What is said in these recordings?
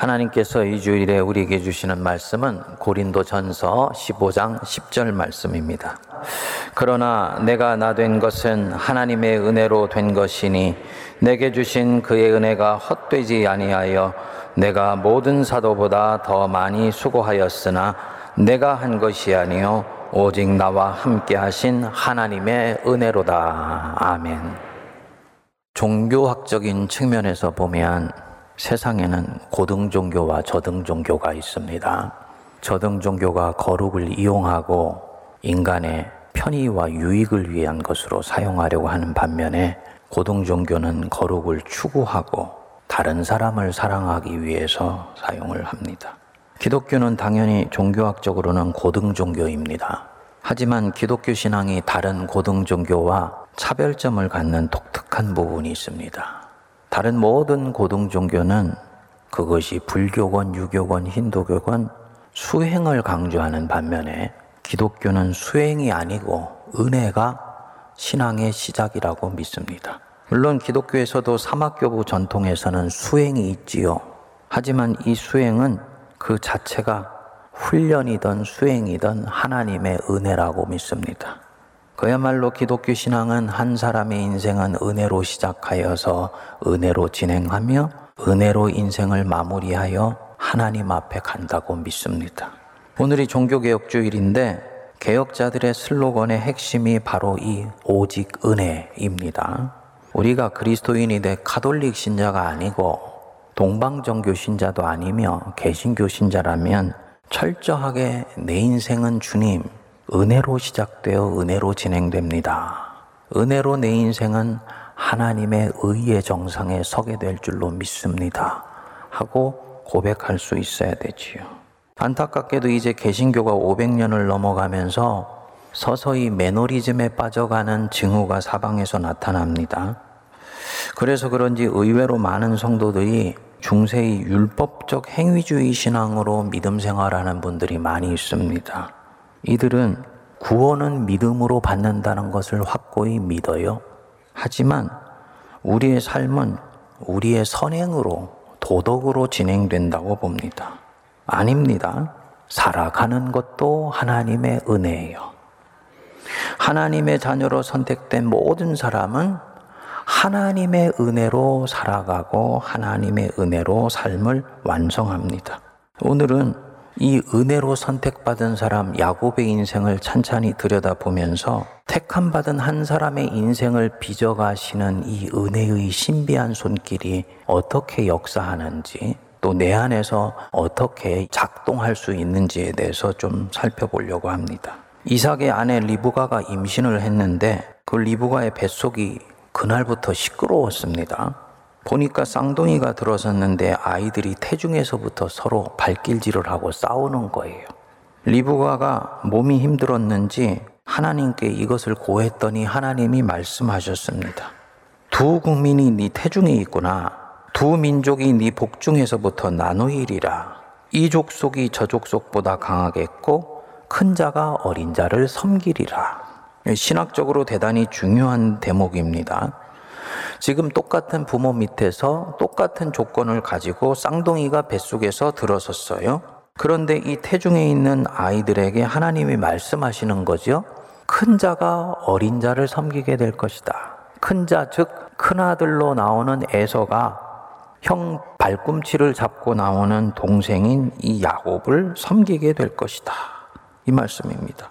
하나님께서 이 주일에 우리에게 주시는 말씀은 고린도 전서 15장 10절 말씀입니다. 그러나 내가 나 된 것은 하나님의 은혜로 된 것이니 내게 주신 그의 은혜가 헛되지 아니하여 내가 모든 사도보다 더 많이 수고하였으나 내가 한 것이 아니요 오직 나와 함께 하신 하나님의 은혜로다. 아멘. 종교학적인 측면에서 보면 세상에는 고등 종교와 저등 종교가 있습니다. 저등 종교가 거룩을 이용하고 인간의 편의와 유익을 위한 것으로 사용하려고 하는 반면에 고등 종교는 거룩을 추구하고 다른 사람을 사랑하기 위해서 사용을 합니다. 기독교는 당연히 종교학적으로는 고등 종교입니다. 하지만 기독교 신앙이 다른 고등 종교와 차별점을 갖는 독특한 부분이 있습니다. 다른 모든 고등 종교는 그것이 불교건, 유교건, 힌두교건 수행을 강조하는 반면에 기독교는 수행이 아니고 은혜가 신앙의 시작이라고 믿습니다. 물론 기독교에서도 사막교부 전통에서는 수행이 있지요. 하지만 이 수행은 그 자체가 훈련이든 수행이든 하나님의 은혜라고 믿습니다. 그야말로 기독교 신앙은 한 사람의 인생은 은혜로 시작하여서 은혜로 진행하며 은혜로 인생을 마무리하여 하나님 앞에 간다고 믿습니다. 오늘이 종교개혁주일인데 개혁자들의 슬로건의 핵심이 바로 이 오직 은혜입니다. 우리가 그리스도인이 돼 카톨릭 신자가 아니고 동방정교 신자도 아니며 개신교 신자라면 철저하게 내 인생은 주님, 은혜로 시작되어 은혜로 진행됩니다. 은혜로 내 인생은 하나님의 의의 정상에 서게 될 줄로 믿습니다. 하고 고백할 수 있어야 되지요. 안타깝게도 이제 개신교가 500년을 넘어가면서 서서히 매너리즘에 빠져가는 징후가 사방에서 나타납니다. 그래서 그런지 의외로 많은 성도들이 중세의 율법적 행위주의 신앙으로 믿음 생활하는 분들이 많이 있습니다. 이들은 구원은 믿음으로 받는다는 것을 확고히 믿어요. 하지만 우리의 삶은 우리의 선행으로 도덕으로 진행된다고 봅니다. 아닙니다. 살아가는 것도 하나님의 은혜예요. 하나님의 자녀로 선택된 모든 사람은 하나님의 은혜로 살아가고 하나님의 은혜로 삶을 완성합니다. 오늘은 이 은혜로 선택받은 사람 야곱의 인생을 찬찬히 들여다보면서 택함 받은 한 사람의 인생을 빚어가시는 이 은혜의 신비한 손길이 어떻게 역사하는지 또 내 안에서 어떻게 작동할 수 있는지에 대해서 좀 살펴보려고 합니다. 이삭의 아내 리브가가 임신을 했는데 그 리브가의 뱃속이 그날부터 시끄러웠습니다. 보니까 쌍둥이가 들어섰는데 아이들이 태중에서부터 서로 발길질을 하고 싸우는 거예요. 리브가가 몸이 힘들었는지 하나님께 이것을 고했더니 하나님이 말씀하셨습니다. 두 국민이 네 태중에 있구나. 두 민족이 네 복중에서부터 나누이리라. 이 족속이 저 족속보다 강하겠고 큰 자가 어린 자를 섬기리라. 신학적으로 대단히 중요한 대목입니다. 지금 똑같은 부모 밑에서 똑같은 조건을 가지고 쌍둥이가 뱃속에서 들어섰어요. 그런데 이 태중에 있는 아이들에게 하나님이 말씀하시는 거죠. 큰 자가 어린 자를 섬기게 될 것이다. 큰 자, 즉, 큰아들로 나오는 에서가 형 발꿈치를 잡고 나오는 동생인 이 야곱을 섬기게 될 것이다. 이 말씀입니다.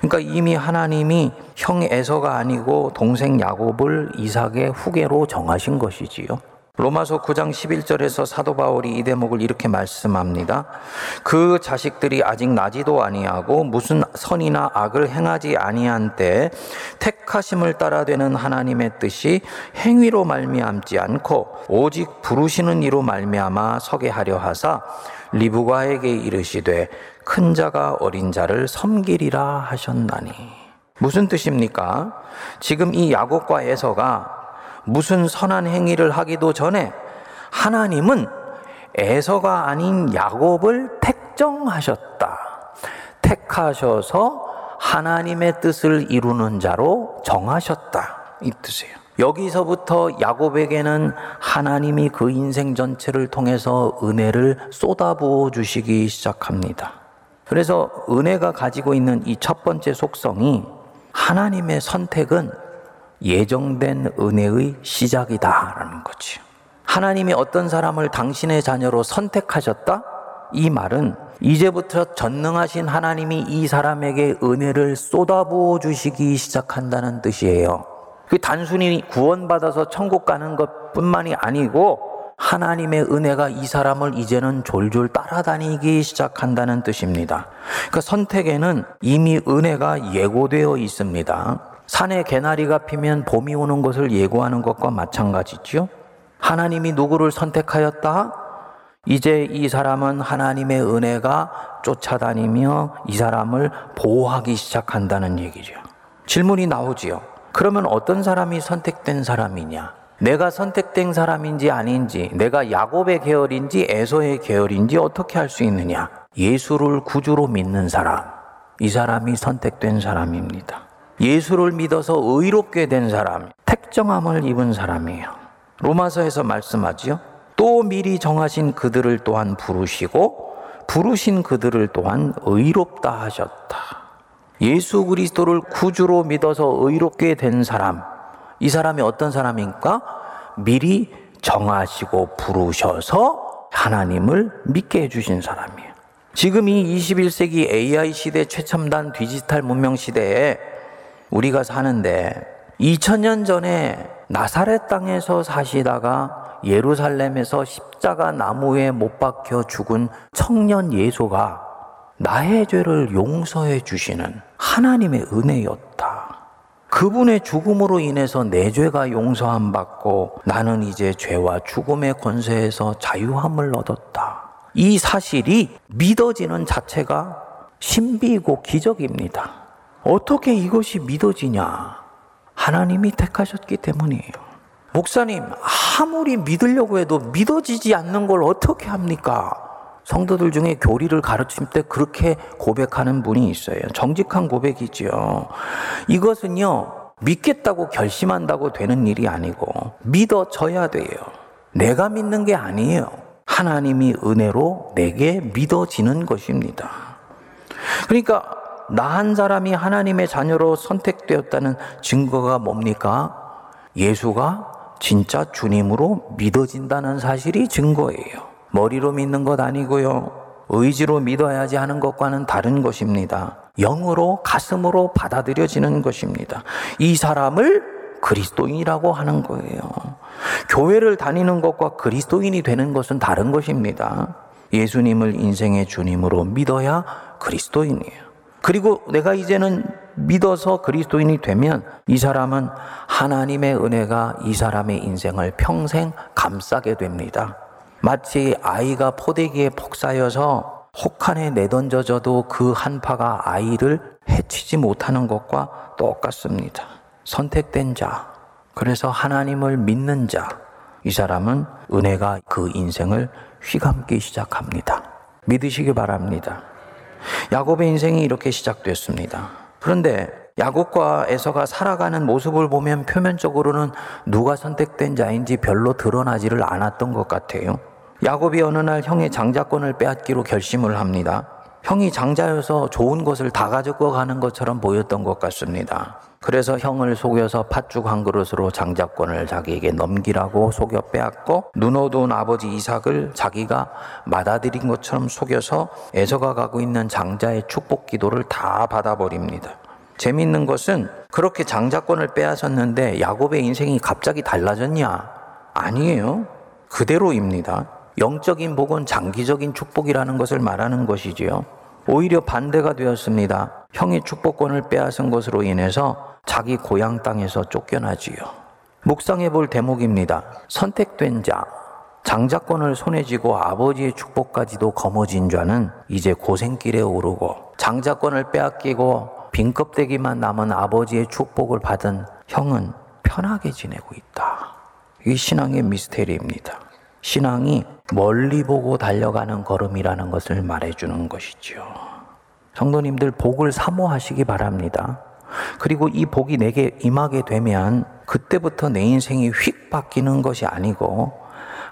그러니까 이미 하나님이 형 에서가 아니고 동생 야곱을 이삭의 후계로 정하신 것이지요. 로마서 9장 11절에서 사도 바울이 이 대목을 이렇게 말씀합니다. 그 자식들이 아직 나지도 아니하고 무슨 선이나 악을 행하지 아니한 때 택하심을 따라 되는 하나님의 뜻이 행위로 말미암지 않고 오직 부르시는 이로 말미암아 서게 하려 하사 리브가에게 이르시되 큰 자가 어린 자를 섬기리라 하셨나니. 무슨 뜻입니까? 지금 이 야곱과 에서가 무슨 선한 행위를 하기도 전에 하나님은 에서가 아닌 야곱을 택정하셨다. 택하셔서 하나님의 뜻을 이루는 자로 정하셨다. 이 뜻이에요. 여기서부터 야곱에게는 하나님이 그 인생 전체를 통해서 은혜를 쏟아부어 주시기 시작합니다. 그래서 은혜가 가지고 있는 이 첫 번째 속성이 하나님의 선택은 예정된 은혜의 시작이다라는 거지. 하나님이 어떤 사람을 당신의 자녀로 선택하셨다? 이 말은 이제부터 전능하신 하나님이 이 사람에게 은혜를 쏟아부어 주시기 시작한다는 뜻이에요. 그 단순히 구원받아서 천국 가는 것 뿐만이 아니고 하나님의 은혜가 이 사람을 이제는 졸졸 따라다니기 시작한다는 뜻입니다. 그 선택에는 이미 은혜가 예고되어 있습니다. 산에 개나리가 피면 봄이 오는 것을 예고하는 것과 마찬가지죠. 하나님이 누구를 선택하였다? 이제 이 사람은 하나님의 은혜가 쫓아다니며 이 사람을 보호하기 시작한다는 얘기죠. 질문이 나오지요. 그러면 어떤 사람이 선택된 사람이냐? 내가 선택된 사람인지 아닌지, 내가 야곱의 계열인지 에서의 계열인지 어떻게 할수 있느냐? 예수를 구주로 믿는 사람. 이 사람이 선택된 사람입니다. 예수를 믿어서 의롭게 된 사람, 택정함을 입은 사람이에요. 로마서에서 말씀하지요. 또 미리 정하신 그들을 또한 부르시고 부르신 그들을 또한 의롭다 하셨다. 예수 그리스도를 구주로 믿어서 의롭게 된 사람, 이 사람이 어떤 사람입니까? 미리 정하시고 부르셔서 하나님을 믿게 해주신 사람이에요. 지금 이 21세기 AI 시대 최첨단 디지털 문명 시대에 우리가 사는데 2000년 전에 나사렛 땅에서 사시다가 예루살렘에서 십자가 나무에 못 박혀 죽은 청년 예수가 나의 죄를 용서해 주시는 하나님의 은혜였다. 그분의 죽음으로 인해서 내 죄가 용서함 받고 나는 이제 죄와 죽음의 권세에서 자유함을 얻었다. 이 사실이 믿어지는 자체가 신비이고 기적입니다. 어떻게 이것이 믿어지냐? 하나님이 택하셨기 때문이에요. 목사님, 아무리 믿으려고 해도 믿어지지 않는 걸 어떻게 합니까? 성도들 중에 교리를 가르칠 때 그렇게 고백하는 분이 있어요. 정직한 고백이지요. 이것은요, 믿겠다고 결심한다고 되는 일이 아니고 믿어져야 돼요. 내가 믿는 게 아니에요. 하나님이 은혜로 내게 믿어지는 것입니다. 그러니까 나 한 사람이 하나님의 자녀로 선택되었다는 증거가 뭡니까? 예수가 진짜 주님으로 믿어진다는 사실이 증거예요. 머리로 믿는 것 아니고요. 의지로 믿어야지 하는 것과는 다른 것입니다. 영으로 가슴으로 받아들여지는 것입니다. 이 사람을 그리스도인이라고 하는 거예요. 교회를 다니는 것과 그리스도인이 되는 것은 다른 것입니다. 예수님을 인생의 주님으로 믿어야 그리스도인이에요. 그리고 내가 이제는 믿어서 그리스도인이 되면 이 사람은 하나님의 은혜가 이 사람의 인생을 평생 감싸게 됩니다. 마치 아이가 포대기에 폭사여서 혹한에 내던져져도 그 한파가 아이를 해치지 못하는 것과 똑같습니다. 선택된 자, 그래서 하나님을 믿는 자, 이 사람은 은혜가 그 인생을 휘감기 시작합니다. 믿으시기 바랍니다. 야곱의 인생이 이렇게 시작됐습니다. 그런데 야곱과 에서가 살아가는 모습을 보면 표면적으로는 누가 선택된 자인지 별로 드러나지를 않았던 것 같아요. 야곱이 어느 날 형의 장자권을 빼앗기로 결심을 합니다. 형이 장자여서 좋은 것을 다 가지고 가는 것처럼 보였던 것 같습니다. 그래서 형을 속여서 팥죽 한 그릇으로 장자권을 자기에게 넘기라고 속여 빼앗고 눈어두운 아버지 이삭을 자기가 받아들인 것처럼 속여서 에서가 가고 있는 장자의 축복 기도를 다 받아버립니다. 재밌는 것은 그렇게 장자권을 빼앗았는데 야곱의 인생이 갑자기 달라졌냐? 아니에요. 그대로입니다. 영적인 복은 장기적인 축복이라는 것을 말하는 것이지요. 오히려 반대가 되었습니다. 형이 축복권을 빼앗은 것으로 인해서 자기 고향 땅에서 쫓겨나지요. 묵상해 볼 대목입니다. 선택된 자, 장자권을 손에 쥐고 아버지의 축복까지도 거머쥔 자는 이제 고생길에 오르고 장자권을 빼앗기고 빈 껍데기만 남은 아버지의 축복을 받은 형은 편하게 지내고 있다. 이 신앙의 미스테리입니다. 신앙이 멀리 보고 달려가는 걸음이라는 것을 말해주는 것이지요. 성도님들 복을 사모하시기 바랍니다. 그리고 이 복이 내게 임하게 되면 그때부터 내 인생이 휙 바뀌는 것이 아니고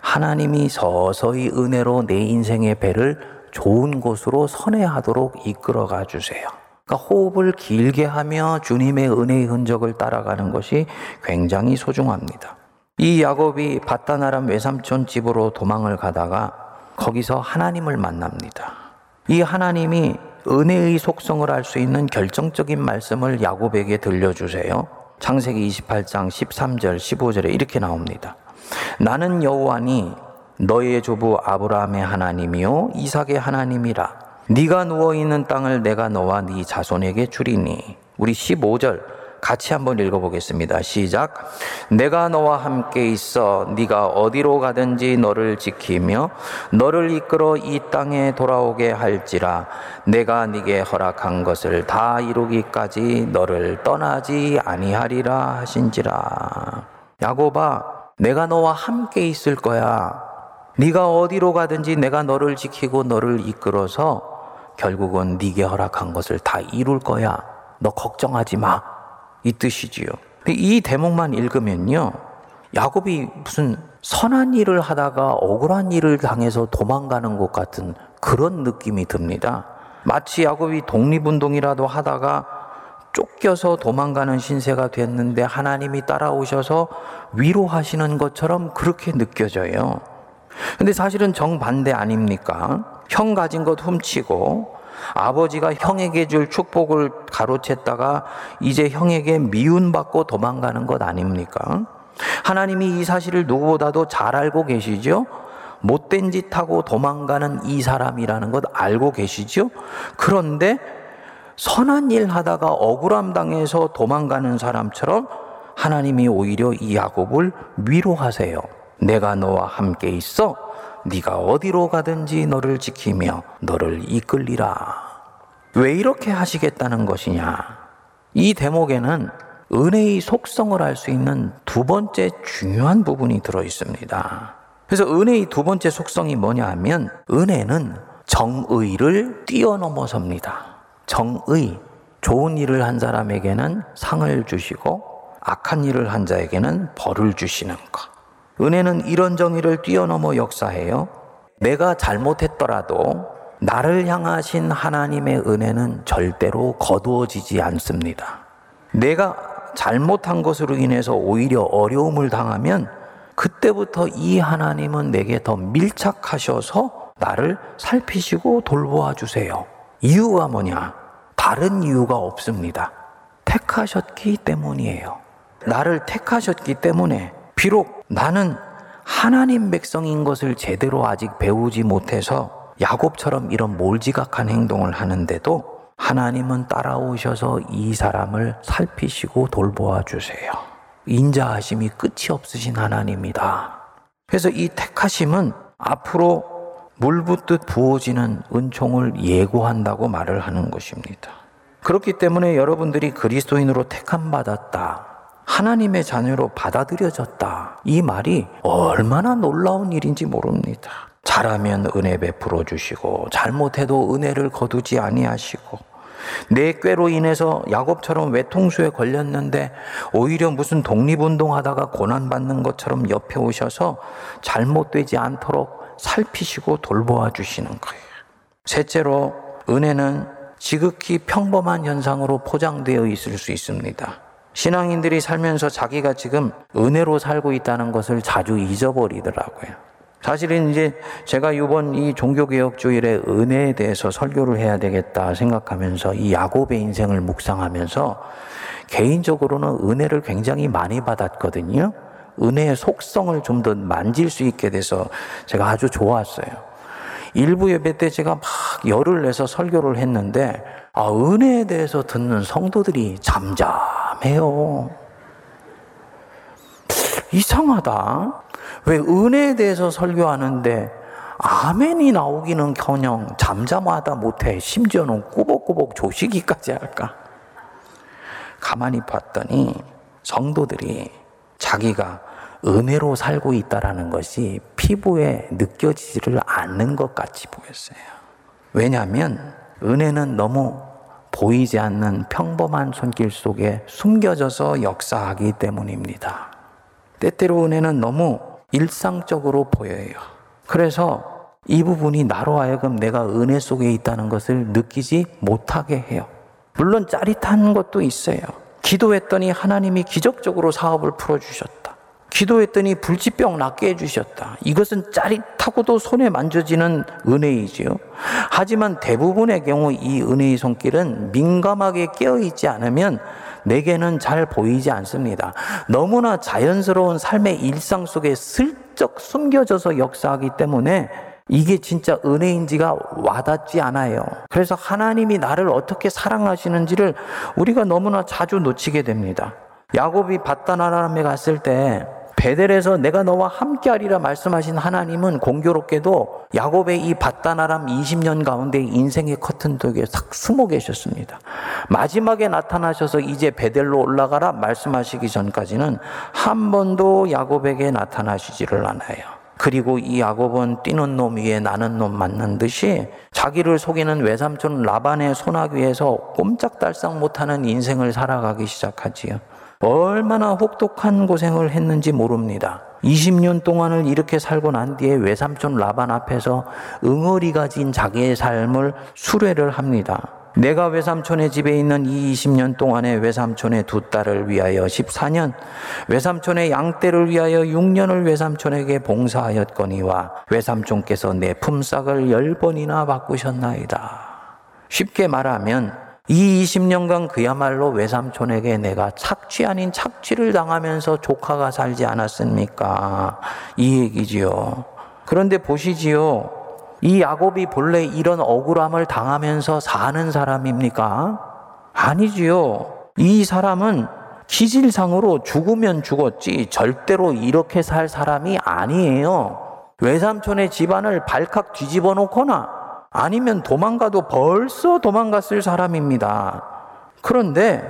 하나님이 서서히 은혜로 내 인생의 배를 좋은 곳으로 선회하도록 이끌어가 주세요. 그러니까 호흡을 길게 하며 주님의 은혜의 흔적을 따라가는 것이 굉장히 소중합니다. 이 야곱이 바다나람 외삼촌 집으로 도망을 가다가 거기서 하나님을 만납니다. 이 하나님이 은혜의 속성을 알 수 있는 결정적인 말씀을 야곱에게 들려주세요. 창세기 28장 13절 15절에 이렇게 나옵니다. 나는 여호와니 너의 조부 아브라함의 하나님이요 이삭의 하나님이라. 네가 누워 있는 땅을 내가 너와 네 자손에게 주리니. 우리 15절 같이 한번 읽어 보겠습니다. 시작. 내가 너와 함께 있어 네가 어디로 가든지 너를 지키며 너를 이끌어 이 땅에 돌아오게 할지라 내가 네게 허락한 것을 다 이루기까지 너를 떠나지 아니하리라 하신지라. 야고바 내가 너와 함께 있을 거야. 네가 어디로 가든지 내가 너를 지키고 너를 이끌어서 결국은 네게 허락한 것을 다 이룰 거야. 너 걱정하지 마. 이 뜻이지요. 이 대목만 읽으면요. 야곱이 무슨 선한 일을 하다가 억울한 일을 당해서 도망가는 것 같은 그런 느낌이 듭니다. 마치 야곱이 독립운동이라도 하다가 쫓겨서 도망가는 신세가 됐는데 하나님이 따라오셔서 위로하시는 것처럼 그렇게 느껴져요. 근데 사실은 정반대 아닙니까? 형 가진 것 훔치고 아버지가 형에게 줄 축복을 가로챘다가 이제 형에게 미움받고 도망가는 것 아닙니까? 하나님이 이 사실을 누구보다도 잘 알고 계시죠? 못된 짓 하고 도망가는 이 사람이라는 것 알고 계시죠? 그런데 선한 일 하다가 억울함 당해서 도망가는 사람처럼 하나님이 오히려 이 야곱을 위로하세요. 내가 너와 함께 있어. 네가 어디로 가든지 너를 지키며 너를 이끌리라. 왜 이렇게 하시겠다는 것이냐? 이 대목에는 은혜의 속성을 알 수 있는 두 번째 중요한 부분이 들어 있습니다. 그래서 은혜의 두 번째 속성이 뭐냐 하면 은혜는 정의를 뛰어넘어섭니다. 정의, 좋은 일을 한 사람에게는 상을 주시고 악한 일을 한 자에게는 벌을 주시는 것. 은혜는 이런 정의를 뛰어넘어 역사해요. 내가 잘못했더라도 나를 향하신 하나님의 은혜는 절대로 거두어지지 않습니다. 내가 잘못한 것으로 인해서 오히려 어려움을 당하면 그때부터 이 하나님은 내게 더 밀착하셔서 나를 살피시고 돌보아 주세요. 이유가 뭐냐? 다른 이유가 없습니다. 택하셨기 때문이에요. 나를 택하셨기 때문에 비록 나는 하나님 백성인 것을 제대로 아직 배우지 못해서 야곱처럼 이런 몰지각한 행동을 하는데도 하나님은 따라오셔서 이 사람을 살피시고 돌보아 주세요. 인자하심이 끝이 없으신 하나님이다. 그래서 이 택하심은 앞으로 물 붓듯 부어지는 은총을 예고한다고 말을 하는 것입니다. 그렇기 때문에 여러분들이 그리스도인으로 택함 받았다. 하나님의 자녀로 받아들여졌다. 이 말이 얼마나 놀라운 일인지 모릅니다. 잘하면 은혜 베풀어 주시고 잘못해도 은혜를 거두지 아니하시고 내 꾀로 인해서 야곱처럼 외통수에 걸렸는데 오히려 무슨 독립운동하다가 고난받는 것처럼 옆에 오셔서 잘못되지 않도록 살피시고 돌보아 주시는 거예요. 셋째로 은혜는 지극히 평범한 현상으로 포장되어 있을 수 있습니다. 신앙인들이 살면서 자기가 지금 은혜로 살고 있다는 것을 자주 잊어버리더라고요. 사실은 이제 제가 이번 이 종교개혁주일에 은혜에 대해서 설교를 해야 되겠다 생각하면서 이 야곱의 인생을 묵상하면서 개인적으로는 은혜를 굉장히 많이 받았거든요. 은혜의 속성을 좀 더 만질 수 있게 돼서 제가 아주 좋았어요. 일부 예배 때 제가 막 열을 내서 설교를 했는데, 아, 은혜에 대해서 듣는 성도들이 잠잠 해요. 이상하다. 왜 은혜에 대해서 설교하는데 아멘이 나오기는 커녕 잠잠하다 못해 심지어는 꾸벅꾸벅 조시기까지 할까? 가만히 봤더니 성도들이 자기가 은혜로 살고 있다라는 것이 피부에 느껴지지를 않는 것 같이 보였어요. 왜냐하면 은혜는 너무 보이지 않는 평범한 손길 속에 숨겨져서 역사하기 때문입니다. 때때로 은혜는 너무 일상적으로 보여요. 그래서 이 부분이 나로 하여금 내가 은혜 속에 있다는 것을 느끼지 못하게 해요. 물론 짜릿한 것도 있어요. 기도했더니 하나님이 기적적으로 사업을 풀어주셨다. 기도했더니 불치병 낫게 해주셨다. 이것은 짜릿하고도 손에 만져지는 은혜이지요. 하지만 대부분의 경우 이 은혜의 손길은 민감하게 깨어있지 않으면 내게는 잘 보이지 않습니다. 너무나 자연스러운 삶의 일상 속에 슬쩍 숨겨져서 역사하기 때문에 이게 진짜 은혜인지가 와닿지 않아요. 그래서 하나님이 나를 어떻게 사랑하시는지를 우리가 너무나 자주 놓치게 됩니다. 야곱이 바다나람에 갔을 때 베델에서 내가 너와 함께하리라 말씀하신 하나님은 공교롭게도 야곱의 이 바다나람 20년 가운데 인생의 커튼 속에 싹 숨어 계셨습니다. 마지막에 나타나셔서 이제 베델로 올라가라 말씀하시기 전까지는 한 번도 야곱에게 나타나시지를 않아요. 그리고 이 야곱은 뛰는 놈 위에 나는 놈 맞는 듯이 자기를 속이는 외삼촌 라반의 소나귀에서 꼼짝달싹 못하는 인생을 살아가기 시작하지요. 얼마나 혹독한 고생을 했는지 모릅니다. 20년 동안을 이렇게 살고 난 뒤에 외삼촌 라반 앞에서 응어리 가 진 자기의 삶을 수레를 합니다. 내가 외삼촌의 집에 있는 이 20년 동안에 외삼촌의 두 딸을 위하여 14년, 외삼촌의 양떼를 위하여 6년을 외삼촌에게 봉사하였거니와 외삼촌께서 내 품삯을 열 번이나 바꾸셨나이다. 쉽게 말하면 이 20년간 그야말로 외삼촌에게 내가 착취 아닌 착취를 당하면서 조카가 살지 않았습니까? 이 얘기지요. 그런데 보시지요. 이 야곱이 본래 이런 억울함을 당하면서 사는 사람입니까? 아니지요. 이 사람은 기질상으로 죽으면 죽었지 절대로 이렇게 살 사람이 아니에요. 외삼촌의 집안을 발칵 뒤집어 놓거나 아니면 도망가도 벌써 도망갔을 사람입니다. 그런데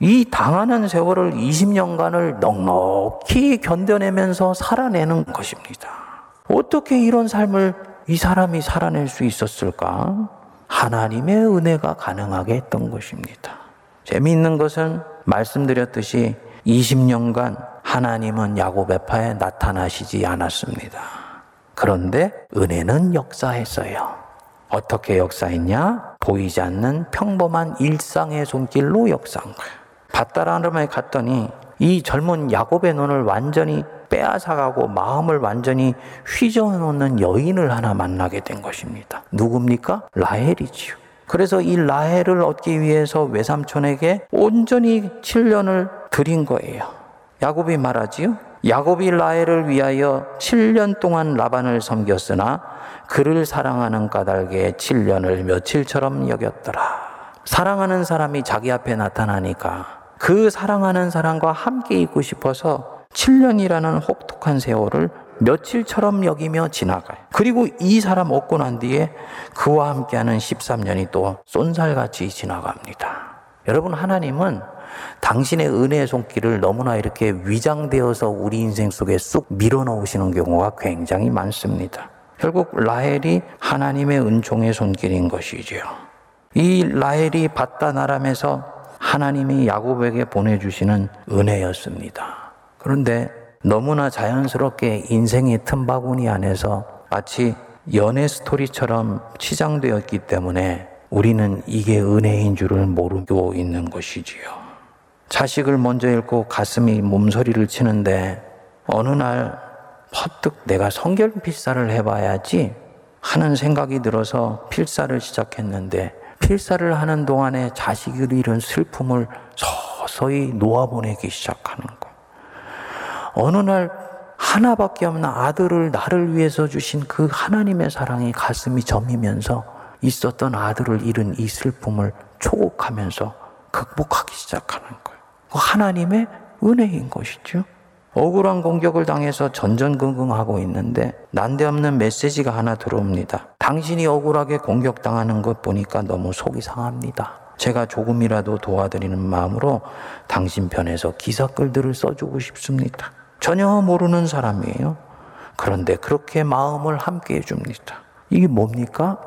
이 당하는 세월을 20년간을 넉넉히 견뎌내면서 살아내는 것입니다. 어떻게 이런 삶을 이 사람이 살아낼 수 있었을까? 하나님의 은혜가 가능하게 했던 것입니다. 재미있는 것은 말씀드렸듯이 20년간 하나님은 야곱의 파에 나타나시지 않았습니다. 그런데 은혜는 역사했어요. 어떻게 역사했냐? 보이지 않는 평범한 일상의 손길로 역사한 거예요. 바다라름에 갔더니 이 젊은 야곱의 눈을 완전히 빼앗아가고 마음을 완전히 휘저어놓는 여인을 하나 만나게 된 것입니다. 누굽니까? 라헬이지요. 그래서 이 라헬을 얻기 위해서 외삼촌에게 온전히 7년을 드린 거예요. 야곱이 말하지요. 야곱이 라헬을 위하여 7년 동안 라반을 섬겼으나 그를 사랑하는 까닭에 7년을 며칠처럼 여겼더라. 사랑하는 사람이 자기 앞에 나타나니까 그 사랑하는 사람과 함께 있고 싶어서 7년이라는 혹독한 세월을 며칠처럼 여기며 지나가요. 그리고 이 사람 얻고 난 뒤에 그와 함께하는 13년이 또 쏜살같이 지나갑니다. 여러분, 하나님은 당신의 은혜의 손길을 너무나 이렇게 위장되어서 우리 인생 속에 쑥 밀어넣으시는 경우가 굉장히 많습니다. 결국 라헬이 하나님의 은총의 손길인 것이지요. 이 라헬이 바다 나람에서 하나님이 야곱에게 보내주시는 은혜였습니다. 그런데 너무나 자연스럽게 인생의 틈바구니 안에서 마치 연애 스토리처럼 치장되었기 때문에 우리는 이게 은혜인 줄을 모르고 있는 것이지요. 자식을 먼저 잃고 가슴이 몸서리를 치는데 어느 날 퍼뜩 내가 성결 필사를 해봐야지 하는 생각이 들어서 필사를 시작했는데 필사를 하는 동안에 자식을 잃은 슬픔을 서서히 놓아보내기 시작하는 것. 어느 날 하나밖에 없는 아들을 나를 위해서 주신 그 하나님의 사랑이 가슴이 저미면서 있었던 아들을 잃은 이 슬픔을 초곡하면서 극복하기 시작하는 거예요. 그 하나님의 은혜인 것이죠. 억울한 공격을 당해서 전전긍긍하고 있는데 난데없는 메시지가 하나 들어옵니다. 당신이 억울하게 공격당하는 것 보니까 너무 속이 상합니다. 제가 조금이라도 도와드리는 마음으로 당신 편에서 기사글들을 써주고 싶습니다. 전혀 모르는 사람이에요. 그런데 그렇게 마음을 함께 해줍니다. 이게 뭡니까?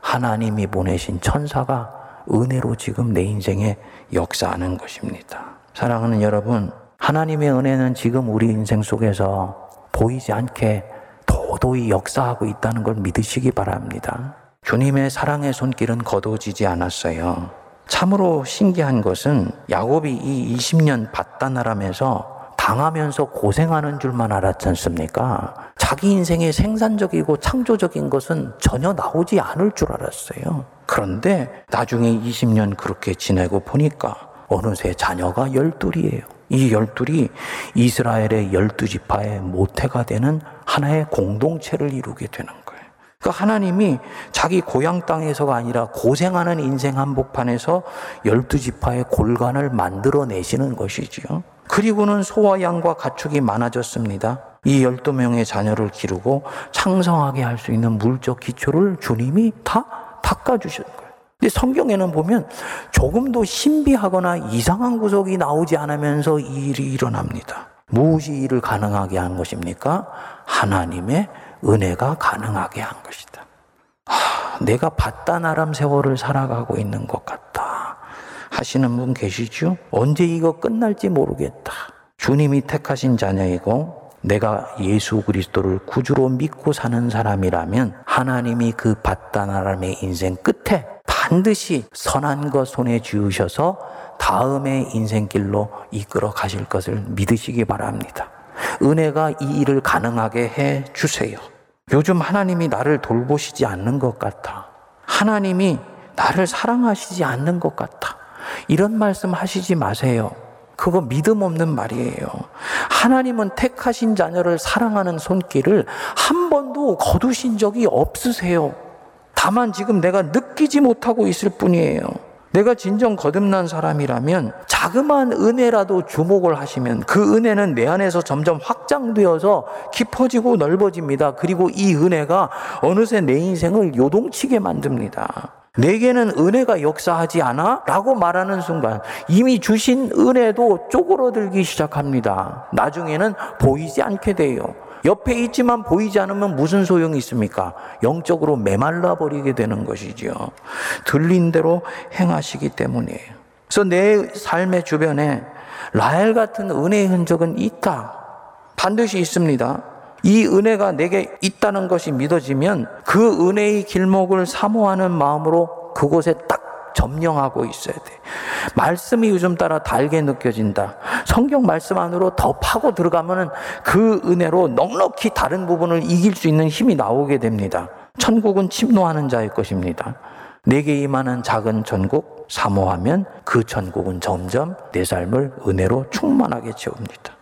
하나님이 보내신 천사가 은혜로 지금 내 인생에 역사하는 것입니다. 사랑하는 여러분, 하나님의 은혜는 지금 우리 인생 속에서 보이지 않게 도도히 역사하고 있다는 걸 믿으시기 바랍니다. 주님의 사랑의 손길은 거두어지지 않았어요. 참으로 신기한 것은 야곱이 이 20년 바다나람에서 당하면서 고생하는 줄만 알았지 않습니까? 자기 인생의 생산적이고 창조적인 것은 전혀 나오지 않을 줄 알았어요. 그런데 나중에 20년 그렇게 지내고 보니까 어느새 자녀가 열둘이에요. 이 열둘이 이스라엘의 열두 지파의 모태가 되는 하나의 공동체를 이루게 되는 거예요. 그러니까 하나님이 자기 고향 땅에서가 아니라 고생하는 인생 한복판에서 열두 지파의 골간을 만들어 내시는 것이지요. 그리고는 소와 양과 가축이 많아졌습니다. 이 12명의 자녀를 기르고 창성하게 할 수 있는 물적 기초를 주님이 다 닦아주신 거예요. 근데 성경에는 보면 조금도 신비하거나 이상한 구석이 나오지 않으면서 이 일이 일어납니다. 무엇이 이를 가능하게 한 것입니까? 하나님의 은혜가 가능하게 한 것이다. 아, 내가 바다나람 세월을 살아가고 있는 것 같다. 하시는 분 계시죠? 언제 이거 끝날지 모르겠다. 주님이 택하신 자녀이고 내가 예수 그리스도를 구주로 믿고 사는 사람이라면 하나님이 그 바다나람의 인생 끝에 반드시 선한 것 손에 쥐으셔서 다음의 인생길로 이끌어 가실 것을 믿으시기 바랍니다. 은혜가 이 일을 가능하게 해 주세요. 요즘 하나님이 나를 돌보시지 않는 것 같아. 하나님이 나를 사랑하시지 않는 것 같아. 이런 말씀 하시지 마세요. 그거 믿음 없는 말이에요. 하나님은 택하신 자녀를 사랑하는 손길을 한 번도 거두신 적이 없으세요. 다만 지금 내가 느끼지 못하고 있을 뿐이에요. 내가 진정 거듭난 사람이라면 자그마한 은혜라도 주목을 하시면 그 은혜는 내 안에서 점점 확장되어서 깊어지고 넓어집니다. 그리고 이 은혜가 어느새 내 인생을 요동치게 만듭니다. 내게는 은혜가 역사하지 않아? 라고 말하는 순간 이미 주신 은혜도 쪼그러들기 시작합니다. 나중에는 보이지 않게 돼요. 옆에 있지만 보이지 않으면 무슨 소용이 있습니까? 영적으로 메말라 버리게 되는 것이지요. 들린 대로 행하시기 때문이에요. 그래서 내 삶의 주변에 라헬 같은 은혜의 흔적은 있다. 반드시 있습니다. 이 은혜가 내게 있다는 것이 믿어지면 그 은혜의 길목을 사모하는 마음으로 그곳에 딱 점령하고 있어야 돼. 말씀이 요즘 따라 달게 느껴진다. 성경 말씀 안으로 더 파고 들어가면은 그 은혜로 넉넉히 다른 부분을 이길 수 있는 힘이 나오게 됩니다. 천국은 침노하는 자의 것입니다. 내게 임하는 작은 천국 사모하면 그 천국은 점점 내 삶을 은혜로 충만하게 채웁니다.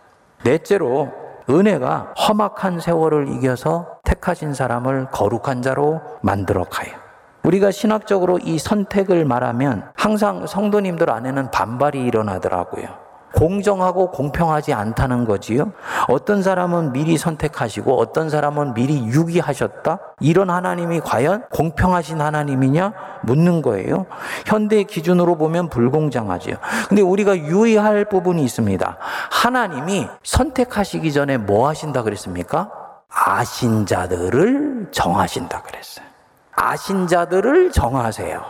넷째로 은혜가 험악한 세월을 이겨서 택하신 사람을 거룩한 자로 만들어 가요. 우리가 신학적으로 이 선택을 말하면 항상 성도님들 안에는 반발이 일어나더라고요. 공정하고 공평하지 않다는 거지요. 어떤 사람은 미리 선택하시고 어떤 사람은 미리 유기하셨다. 이런 하나님이 과연 공평하신 하나님이냐 묻는 거예요. 현대 기준으로 보면 불공정하지요. 근데 우리가 유의할 부분이 있습니다. 하나님이 선택하시기 전에 뭐 하신다 그랬습니까? 아신 자들을 정하신다 그랬어요. 아신 자들을 정하세요.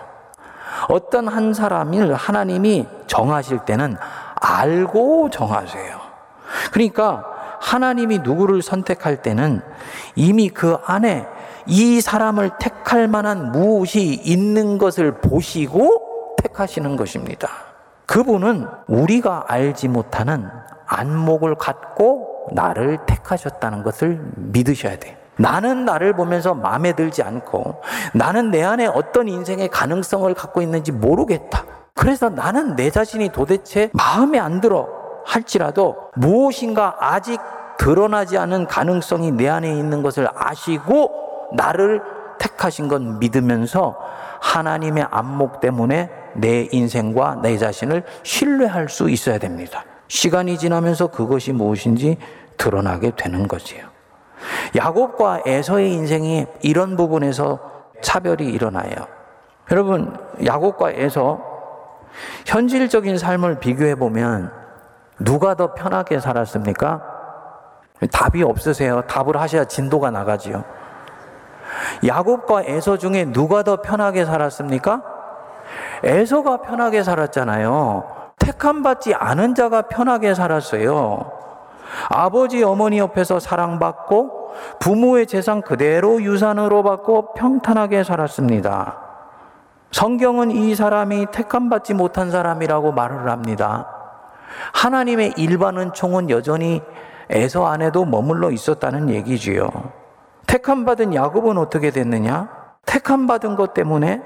어떤 한 사람을 하나님이 정하실 때는 알고 정하세요. 그러니까 하나님이 누구를 선택할 때는 이미 그 안에 이 사람을 택할 만한 무엇이 있는 것을 보시고 택하시는 것입니다. 그분은 우리가 알지 못하는 안목을 갖고 나를 택하셨다는 것을 믿으셔야 돼요. 나는 나를 보면서 마음에 들지 않고 나는 내 안에 어떤 인생의 가능성을 갖고 있는지 모르겠다. 그래서 나는 내 자신이 도대체 마음에 안 들어 할지라도 무엇인가 아직 드러나지 않은 가능성이 내 안에 있는 것을 아시고 나를 택하신 건 믿으면서 하나님의 안목 때문에 내 인생과 내 자신을 신뢰할 수 있어야 됩니다. 시간이 지나면서 그것이 무엇인지 드러나게 되는 거지요. 야곱과 에서의 인생이 이런 부분에서 차별이 일어나요. 여러분, 야곱과 에서 현실적인 삶을 비교해 보면 누가 더 편하게 살았습니까? 답이 없으세요. 답을 하셔야 진도가 나가지요. 야곱과 에서 중에 누가 더 편하게 살았습니까? 에서가 편하게 살았잖아요. 택함 받지 않은 자가 편하게 살았어요. 아버지 어머니 옆에서 사랑받고 부모의 재산 그대로 유산으로 받고 평탄하게 살았습니다. 성경은 이 사람이 택함 받지 못한 사람이라고 말을 합니다. 하나님의 일반은 총은 여전히 에서 안에도 머물러 있었다는 얘기지요. 택함 받은 야곱은 어떻게 됐느냐? 택함 받은 것 때문에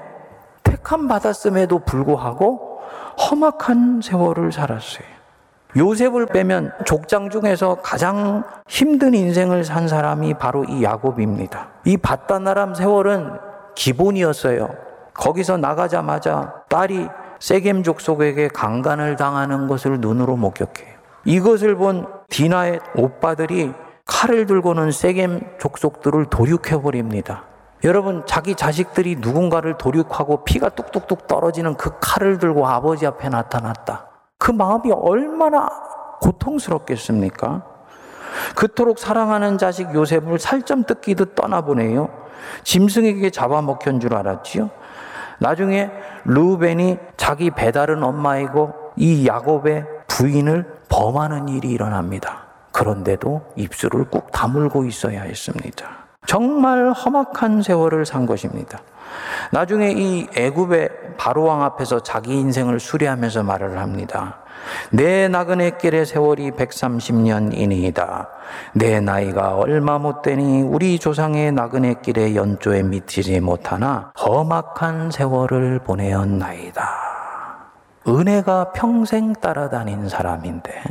택함 받았음에도 불구하고 험악한 세월을 살았어요. 요셉을 빼면 족장 중에서 가장 힘든 인생을 산 사람이 바로 이 야곱입니다. 이 바다나람 세월은 기본이었어요. 거기서 나가자마자 딸이 세겜 족속에게 강간을 당하는 것을 눈으로 목격해요. 이것을 본 디나의 오빠들이 칼을 들고는 세겜 족속들을 도륙해 버립니다. 여러분, 자기 자식들이 누군가를 도륙하고 피가 뚝뚝뚝 떨어지는 그 칼을 들고 아버지 앞에 나타났다. 그 마음이 얼마나 고통스럽겠습니까? 그토록 사랑하는 자식 요셉을 살점 뜯기듯 떠나보내요. 짐승에게 잡아먹힌 줄 알았지요. 나중에 루벤이 자기 배다른 엄마이고 이 야곱의 부인을 범하는 일이 일어납니다. 그런데도 입술을 꾹 다물고 있어야 했습니다. 정말 험악한 세월을 산 것입니다. 나중에 이 애굽의 바로왕 앞에서 자기 인생을 수리하면서 말을 합니다. 내 나그네 길의 세월이 130년이니이다. 내 나이가 얼마 못 되니 우리 조상의 나그네 길의 연조에 미치지 못하나 험악한 세월을 보내었나이다. 은혜가 평생 따라다닌 사람인데,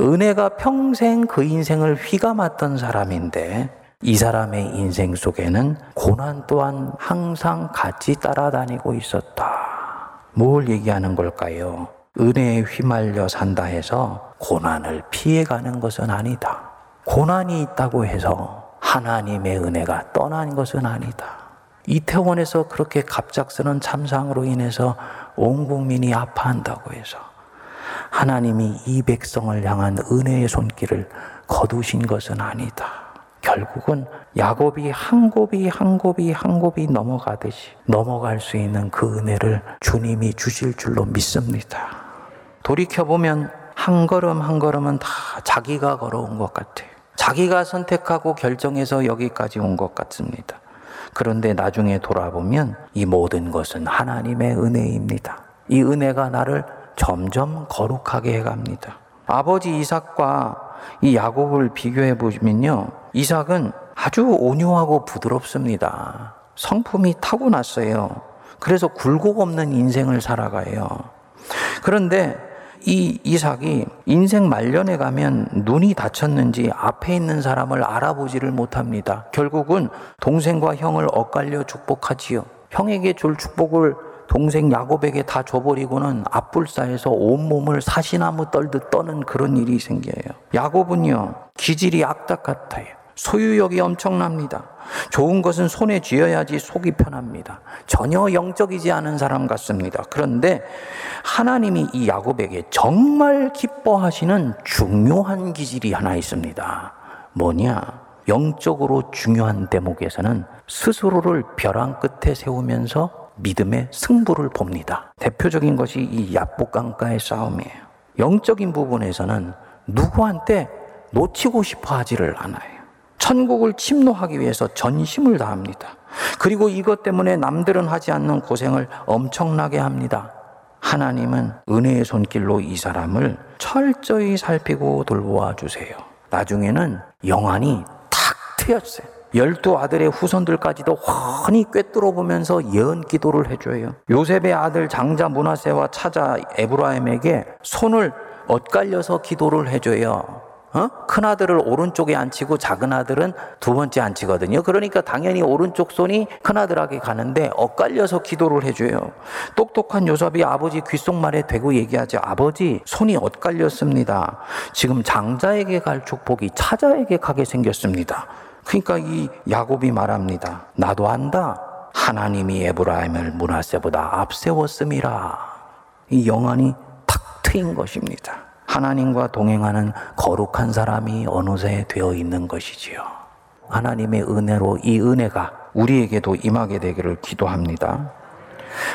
은혜가 평생 그 인생을 휘감았던 사람인데, 이 사람의 인생 속에는 고난 또한 항상 같이 따라다니고 있었다. 뭘 얘기하는 걸까요? 은혜에 휘말려 산다 해서 고난을 피해가는 것은 아니다. 고난이 있다고 해서 하나님의 은혜가 떠난 것은 아니다. 이태원에서 그렇게 갑작스런 참상으로 인해서 온 국민이 아파한다고 해서 하나님이 이 백성을 향한 은혜의 손길을 거두신 것은 아니다. 결국은 야곱이 한 곱이 한 곱이 한 곱이 넘어가듯이 넘어갈 수 있는 그 은혜를 주님이 주실 줄로 믿습니다. 돌이켜보면 한 걸음 한 걸음은 다 자기가 걸어온 것 같아요. 자기가 선택하고 결정해서 여기까지 온 것 같습니다. 그런데 나중에 돌아보면 이 모든 것은 하나님의 은혜입니다. 이 은혜가 나를 점점 거룩하게 해갑니다. 아버지 이삭과 이 야곱을 비교해 보면요. 이삭은 아주 온유하고 부드럽습니다. 성품이 타고났어요. 그래서 굴곡 없는 인생을 살아가요. 그런데 이 이삭이 인생 말년에 가면 눈이 다쳤는지 앞에 있는 사람을 알아보지를 못합니다. 결국은 동생과 형을 엇갈려 축복하지요. 형에게 줄 축복을 동생 야곱에게 다 줘버리고는 앞불사에서 온몸을 사시나무 떨듯 떠는 그런 일이 생겨요. 야곱은요, 기질이 악덕 같아요. 소유욕이 엄청납니다. 좋은 것은 손에 쥐어야지 속이 편합니다. 전혀 영적이지 않은 사람 같습니다. 그런데 하나님이 이 야곱에게 정말 기뻐하시는 중요한 기질이 하나 있습니다. 뭐냐? 영적으로 중요한 대목에서는 스스로를 벼랑 끝에 세우면서 믿음의 승부를 봅니다. 대표적인 것이 이 야복강가의 싸움이에요. 영적인 부분에서는 누구한테 놓치고 싶어 하지를 않아요. 천국을 침노하기 위해서 전심을 다합니다. 그리고 이것 때문에 남들은 하지 않는 고생을 엄청나게 합니다. 하나님은 은혜의 손길로 이 사람을 철저히 살피고 돌보아 주세요. 나중에는 영안이 탁 트였어요. 열두 아들의 후손들까지도 훤히 꿰뚫어 보면서 예언 기도를 해줘요. 요셉의 아들 장자 문하세와 차자 에브라임에게 손을 엇갈려서 기도를 해줘요. 어? 큰 아들을 오른쪽에 앉히고 작은 아들은 두 번째 앉히거든요. 그러니까 당연히 오른쪽 손이 큰 아들에게 가는데 엇갈려서 기도를 해줘요. 똑똑한 요셉이 아버지 귓속말에 대고 얘기하죠. 아버지 손이 엇갈렸습니다. 지금 장자에게 갈 축복이 차자에게 가게 생겼습니다. 그러니까 이 야곱이 말합니다. 나도 안다. 하나님이 에브라임을 문하세보다 앞세웠음이라. 이 영안이 탁 트인 것입니다. 하나님과 동행하는 거룩한 사람이 어느새 되어 있는 것이지요. 하나님의 은혜로 이 은혜가 우리에게도 임하게 되기를 기도합니다.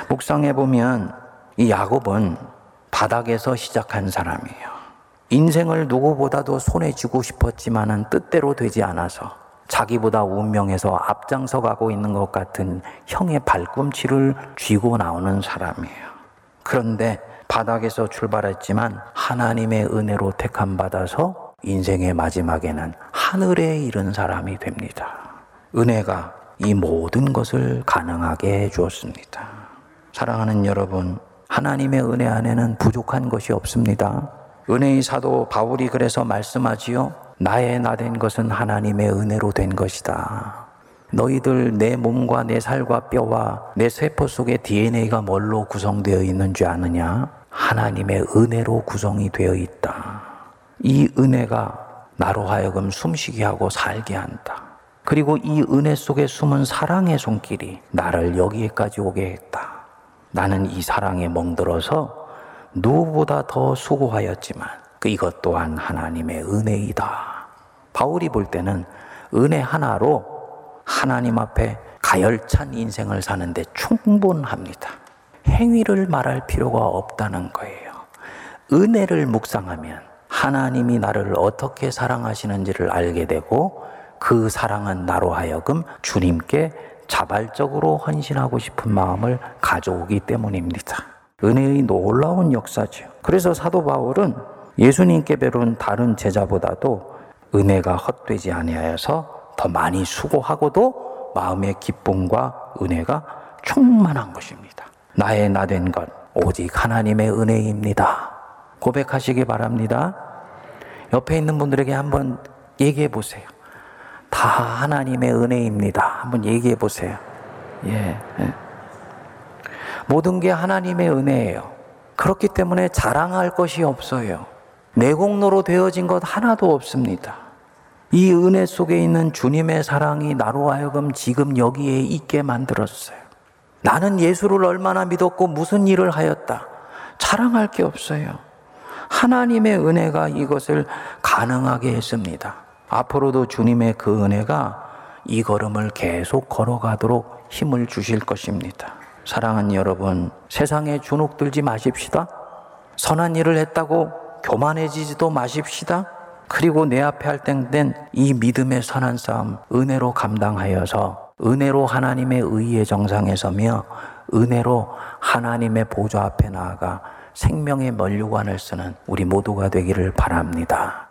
묵상해 보면 이 야곱은 바닥에서 시작한 사람이에요. 인생을 누구보다도 손에 쥐고 싶었지만은 뜻대로 되지 않아서 자기보다 운명에서 앞장서 가고 있는 것 같은 형의 발꿈치를 쥐고 나오는 사람이에요. 그런데 바닥에서 출발했지만 하나님의 은혜로 택함 받아서 인생의 마지막에는 하늘에 이른 사람이 됩니다. 은혜가 이 모든 것을 가능하게 해 주었습니다. 사랑하는 여러분, 하나님의 은혜 안에는 부족한 것이 없습니다. 은혜의 사도 바울이 그래서 말씀하지요. 나의 나 된 것은 하나님의 은혜로 된 것이다. 너희들 내 몸과 내 살과 뼈와 내 세포 속에 DNA가 뭘로 구성되어 있는 줄 아느냐? 하나님의 은혜로 구성이 되어 있다. 이 은혜가 나로 하여금 숨쉬게 하고 살게 한다. 그리고 이 은혜 속에 숨은 사랑의 손길이 나를 여기에까지 오게 했다. 나는 이 사랑에 멍들어서 누구보다 더 수고하였지만 그 이것 또한 하나님의 은혜이다. 바울이 볼 때는 은혜 하나로 하나님 앞에 가열찬 인생을 사는데 충분합니다. 행위를 말할 필요가 없다는 거예요. 은혜를 묵상하면 하나님이 나를 어떻게 사랑하시는지를 알게 되고 그 사랑은 나로 하여금 주님께 자발적으로 헌신하고 싶은 마음을 가져오기 때문입니다. 은혜의 놀라운 역사죠. 그래서 사도 바울은 예수님께 배운 다른 제자보다도 은혜가 헛되지 아니하여서 더 많이 수고하고도 마음의 기쁨과 은혜가 충만한 것입니다. 나의 나된 것 오직 하나님의 은혜입니다. 고백하시기 바랍니다. 옆에 있는 분들에게 한번 얘기해 보세요. 다 하나님의 은혜입니다. 한번 얘기해 보세요. 예. 예. 모든 게 하나님의 은혜예요. 그렇기 때문에 자랑할 것이 없어요. 내 공로로 되어진 것 하나도 없습니다. 이 은혜 속에 있는 주님의 사랑이 나로 하여금 지금 여기에 있게 만들었어요. 나는 예수를 얼마나 믿었고 무슨 일을 하였다. 자랑할 게 없어요. 하나님의 은혜가 이것을 가능하게 했습니다. 앞으로도 주님의 그 은혜가 이 걸음을 계속 걸어가도록 힘을 주실 것입니다. 사랑하는 여러분, 세상에 주눅 들지 마십시다. 선한 일을 했다고 교만해지지도 마십시다. 그리고 내 앞에 할땐이 믿음의 선한 싸움 은혜로 감당하여서 은혜로 하나님의 의의 정상에 서며 은혜로 하나님의 보좌 앞에 나아가 생명의 면류관을 쓰는 우리 모두가 되기를 바랍니다.